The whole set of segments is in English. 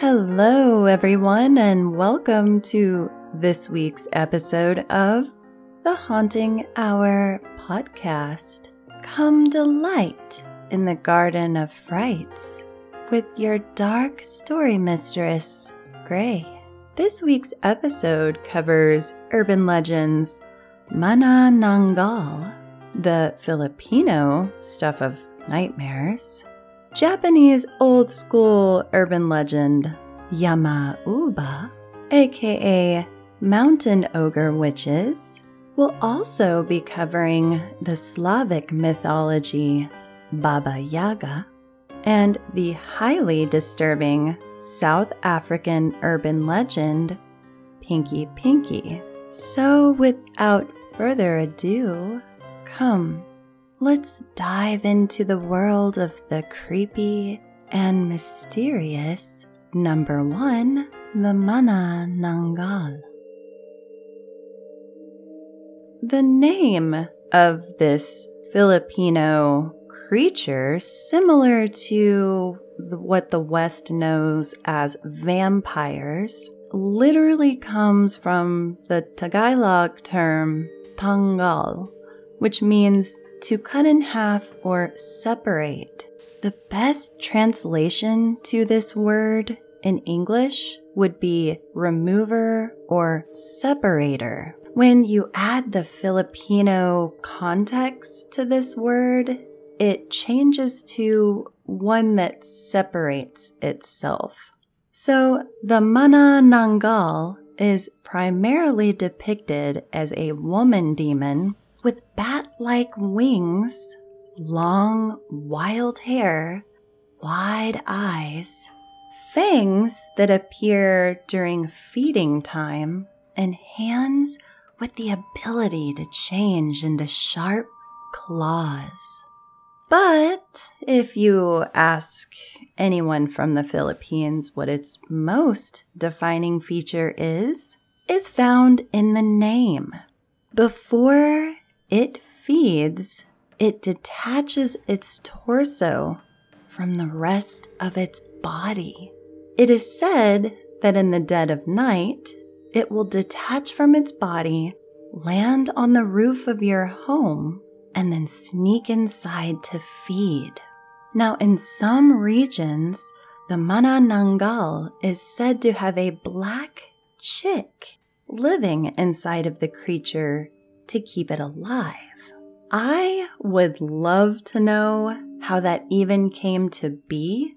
Hello, everyone, and welcome to this week's episode of the Haunting Hour podcast. Come delight in the Garden of Frights with your dark story mistress, Gray. This week's episode covers urban legends Manananggal, the Filipino stuff of nightmares, Japanese old school urban legend Yama-uba, aka mountain ogre witches. We'll also be covering the Slavic mythology Baba Yaga and the highly disturbing South African urban legend Pinky Pinky. So, without further ado, come let's dive into the world of the creepy and mysterious number one, the Manananggal. The name of this Filipino creature, similar to what the West knows as vampires, literally comes from the Tagalog term tanggal, which means to cut in half or separate. The best translation to this word in English would be remover or separator. When you add the Filipino context to this word, it changes to one that separates itself. So the Manananggal is primarily depicted as a woman demon with bat like wings, long, wild hair, wide eyes, fangs that appear during feeding time, and hands with the ability to change into sharp claws. But if you ask anyone from the Philippines what its most defining feature is, is found in the name. Before it feeds, it detaches its torso from the rest of its body. It is said that in the dead of night, it will detach from its body, land on the roof of your home, and then sneak inside to feed. Now, in some regions, the Manananggal is said to have a black chick living inside of the creature to keep it alive. I would love to know how that even came to be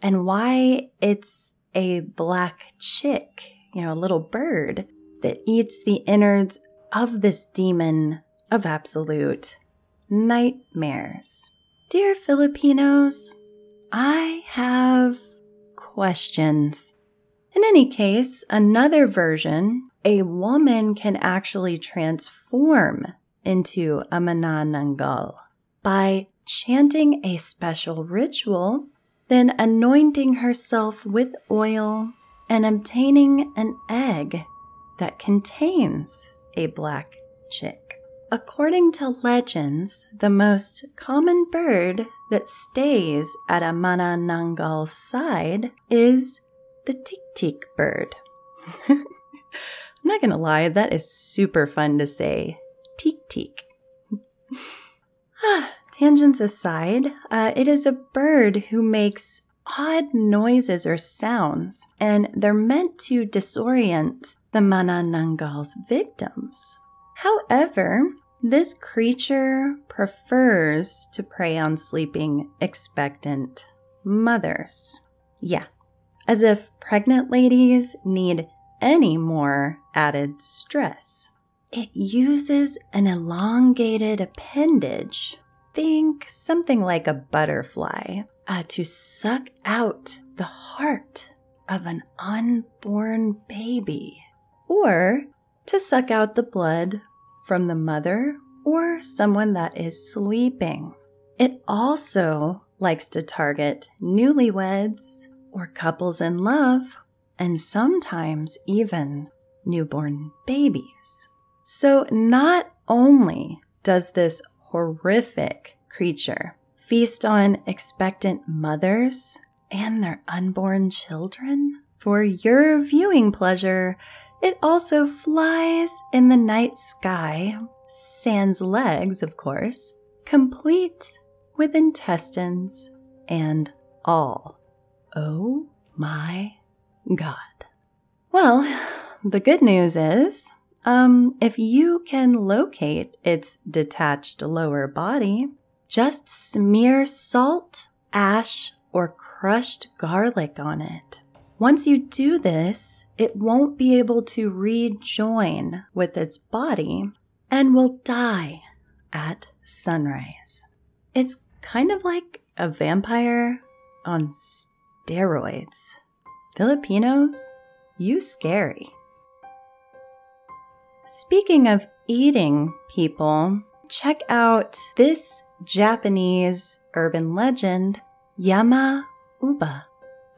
and why it's a black chick, you know, a little bird that eats the innards of this demon of absolute nightmares. Dear Filipinos, I have questions. In any case, another version a woman can actually transform into a manananggal by chanting a special ritual, then anointing herself with oil and obtaining an egg that contains a black chick. According to legends, the most common bird that stays at a manananggal's side is the tik tik bird. I'm not gonna lie, that is super fun to say. Teek. ah, tangents aside, uh, it is a bird who makes odd noises or sounds, and they're meant to disorient the Manananggal's victims. However, this creature prefers to prey on sleeping, expectant mothers. Yeah, as if pregnant ladies need any more added stress. It uses an elongated appendage, think something like a butterfly, uh, to suck out the heart of an unborn baby, or to suck out the blood from the mother or someone that is sleeping. It also likes to target newlyweds or couples in love and sometimes even newborn babies. So, not only does this horrific creature feast on expectant mothers and their unborn children, For your viewing pleasure, it also flies in the night sky, sans legs, of course, complete with intestines and all. Oh my God. Well, the good news is, um, if you can locate its detached lower body, just smear salt, ash, or crushed garlic on it. Once you do this, it won't be able to rejoin with its body and will die at sunrise. It's kind of like a vampire on. Filipinos, you scary. Speaking of eating people, check out this Japanese urban legend, Yama Uba.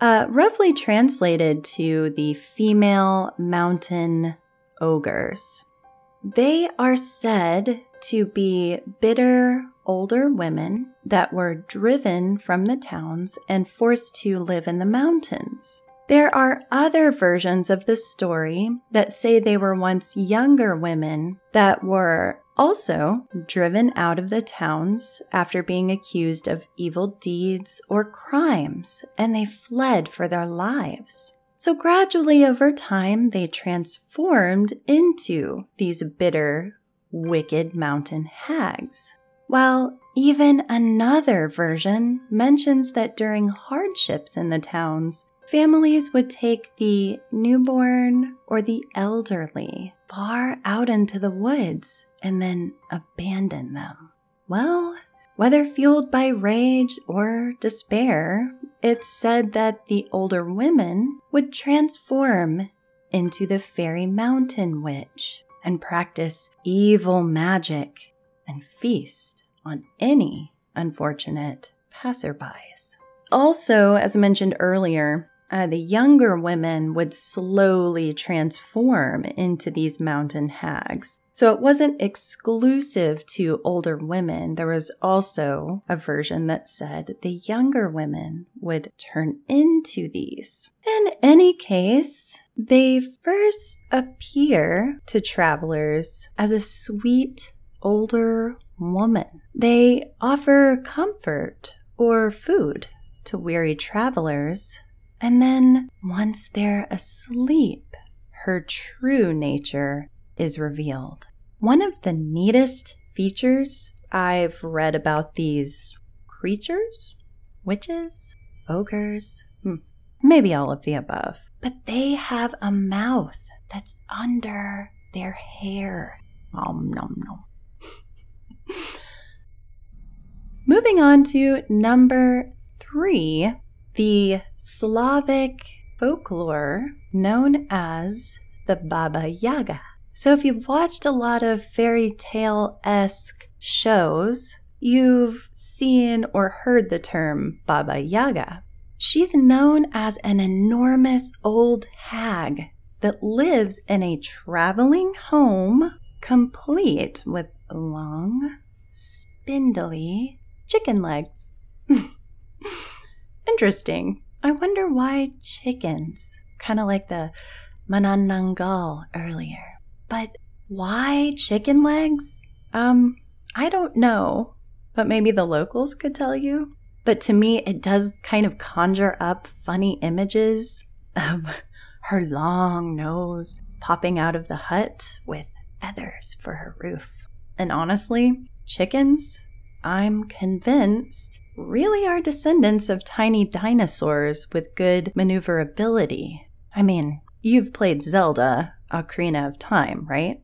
Uh, roughly translated to the female mountain ogres. They are said to be bitter older women that were driven from the towns and forced to live in the mountains. There are other versions of the story that say they were once younger women that were also driven out of the towns after being accused of evil deeds or crimes, and they fled for their lives. So gradually over time, they transformed into these bitter, wicked mountain hags. While even another version mentions that during hardships in the towns, families would take the newborn or the elderly far out into the woods and then abandon them. Well, whether fueled by rage or despair, it's said that the older women would transform into the fairy mountain witch and practice evil magic and feast on any unfortunate passerbys. Also, as mentioned earlier, uh, the younger women would slowly transform into these mountain hags. So it wasn't exclusive to older women. There was also a version that said the younger women would turn into these. In any case, they first appear to travelers as a sweet older woman. They offer comfort or food to weary travelers and then, once they're asleep, her true nature is revealed. One of the neatest features I've read about these creatures, witches, ogres, hmm, maybe all of the above, but they have a mouth that's under their hair. Nom nom nom. Moving on to number three the Slavic folklore known as the Baba Yaga. So, if you've watched a lot of fairy tale esque shows, you've seen or heard the term Baba Yaga. She's known as an enormous old hag that lives in a traveling home complete with long, spindly chicken legs. Interesting. I wonder why chickens, kind of like the manananggal earlier. But why chicken legs? Um, I don't know, but maybe the locals could tell you. But to me, it does kind of conjure up funny images of her long nose popping out of the hut with feathers for her roof. And honestly, chickens, I'm convinced, really are descendants of tiny dinosaurs with good maneuverability. I mean, you've played Zelda, Ocarina of Time, right?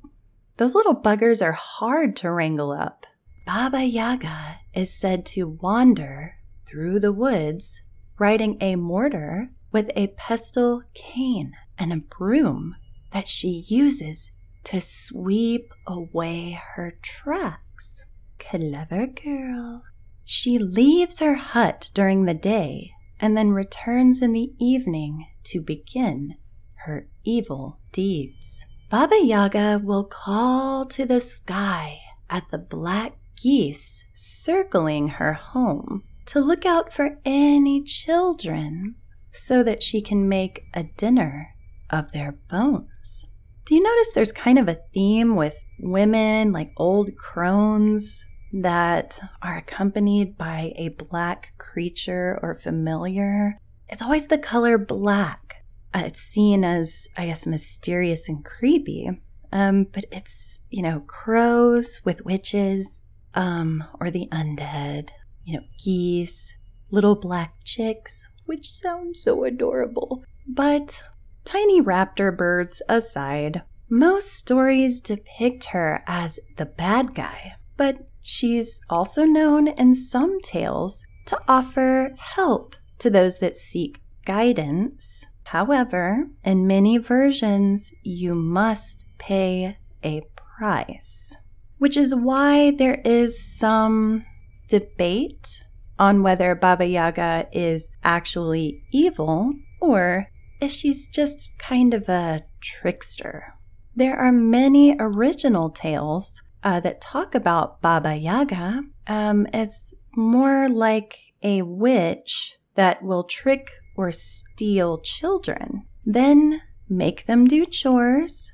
Those little buggers are hard to wrangle up. Baba Yaga is said to wander through the woods riding a mortar with a pestle cane and a broom that she uses to sweep away her tracks. Clever girl. She leaves her hut during the day and then returns in the evening to begin her evil deeds. Baba Yaga will call to the sky at the black geese circling her home to look out for any children so that she can make a dinner of their bones. Do you notice there's kind of a theme with women like old crones that are accompanied by a black creature or familiar? It's always the color black. Uh, it's seen as, I guess, mysterious and creepy. Um, but it's, you know, crows with witches, um, or the undead, you know, geese, little black chicks, which sounds so adorable. But tiny raptor birds aside, most stories depict her as the bad guy, but she's also known in some tales to offer help to those that seek guidance. However, in many versions, you must pay a price, which is why there is some debate on whether Baba Yaga is actually evil or if she's just kind of a trickster. There are many original tales uh, that talk about Baba Yaga. Um, it's more like a witch that will trick or steal children, then make them do chores,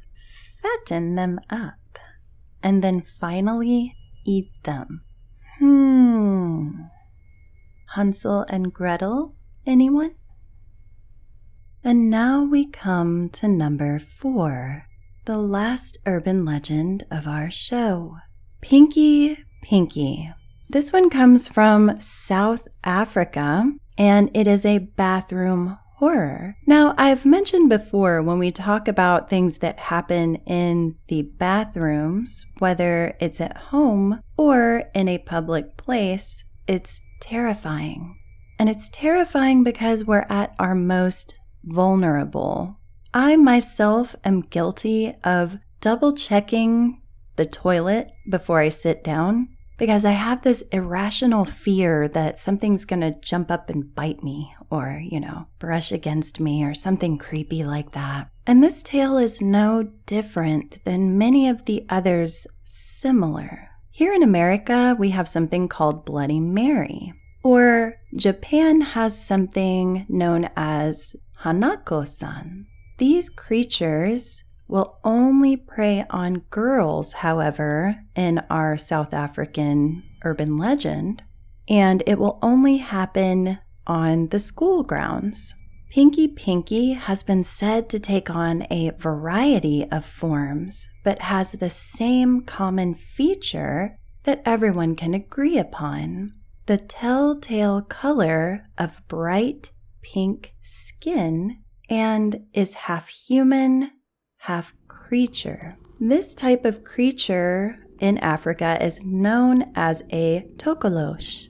fatten them up, and then finally eat them. Hmm. Hansel and Gretel, anyone? And now we come to number four, the last urban legend of our show Pinky Pinky. This one comes from South Africa and it is a bathroom horror. Now, I've mentioned before when we talk about things that happen in the bathrooms, whether it's at home or in a public place, it's terrifying. And it's terrifying because we're at our most vulnerable. I myself am guilty of double checking the toilet before I sit down because I have this irrational fear that something's going to jump up and bite me or, you know, brush against me or something creepy like that. And this tale is no different than many of the others similar. Here in America, we have something called Bloody Mary, or Japan has something known as Hanako san. These creatures will only prey on girls, however, in our South African urban legend, and it will only happen on the school grounds. Pinky Pinky has been said to take on a variety of forms, but has the same common feature that everyone can agree upon the telltale color of bright pink skin and is half human, half creature. This type of creature in Africa is known as a tokolosh,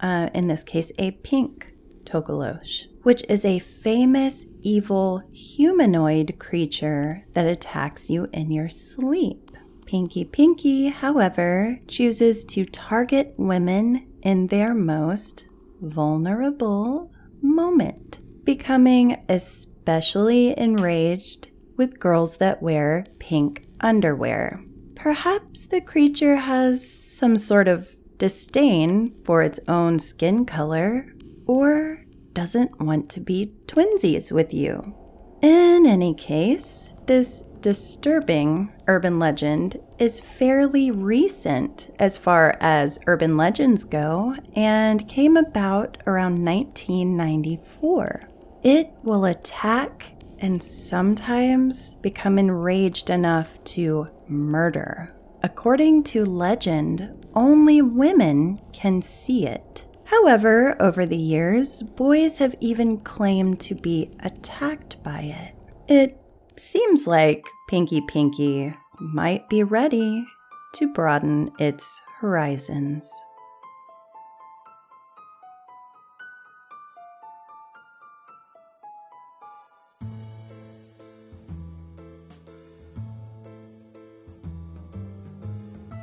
uh, in this case, a pink tokolosh, which is a famous evil humanoid creature that attacks you in your sleep. Pinky Pinky, however, chooses to target women in their most vulnerable moment, becoming especially enraged with girls that wear pink underwear. Perhaps the creature has some sort of disdain for its own skin color or doesn't want to be twinsies with you. In any case, this disturbing urban legend is fairly recent as far as urban legends go and came about around 1994. It will attack and sometimes become enraged enough to murder. According to legend, only women can see it. However, over the years, boys have even claimed to be attacked by it. It seems like Pinky Pinky might be ready to broaden its horizons.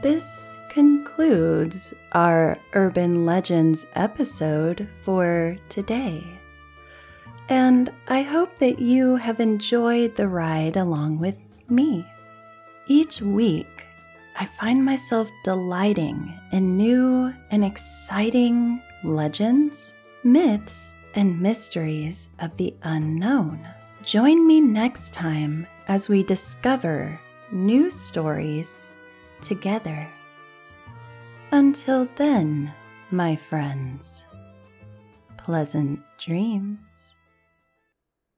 This concludes our Urban Legends episode for today. And I hope that you have enjoyed the ride along with me. Each week, I find myself delighting in new and exciting legends, myths, and mysteries of the unknown. Join me next time as we discover new stories together. Until then, my friends, pleasant dreams.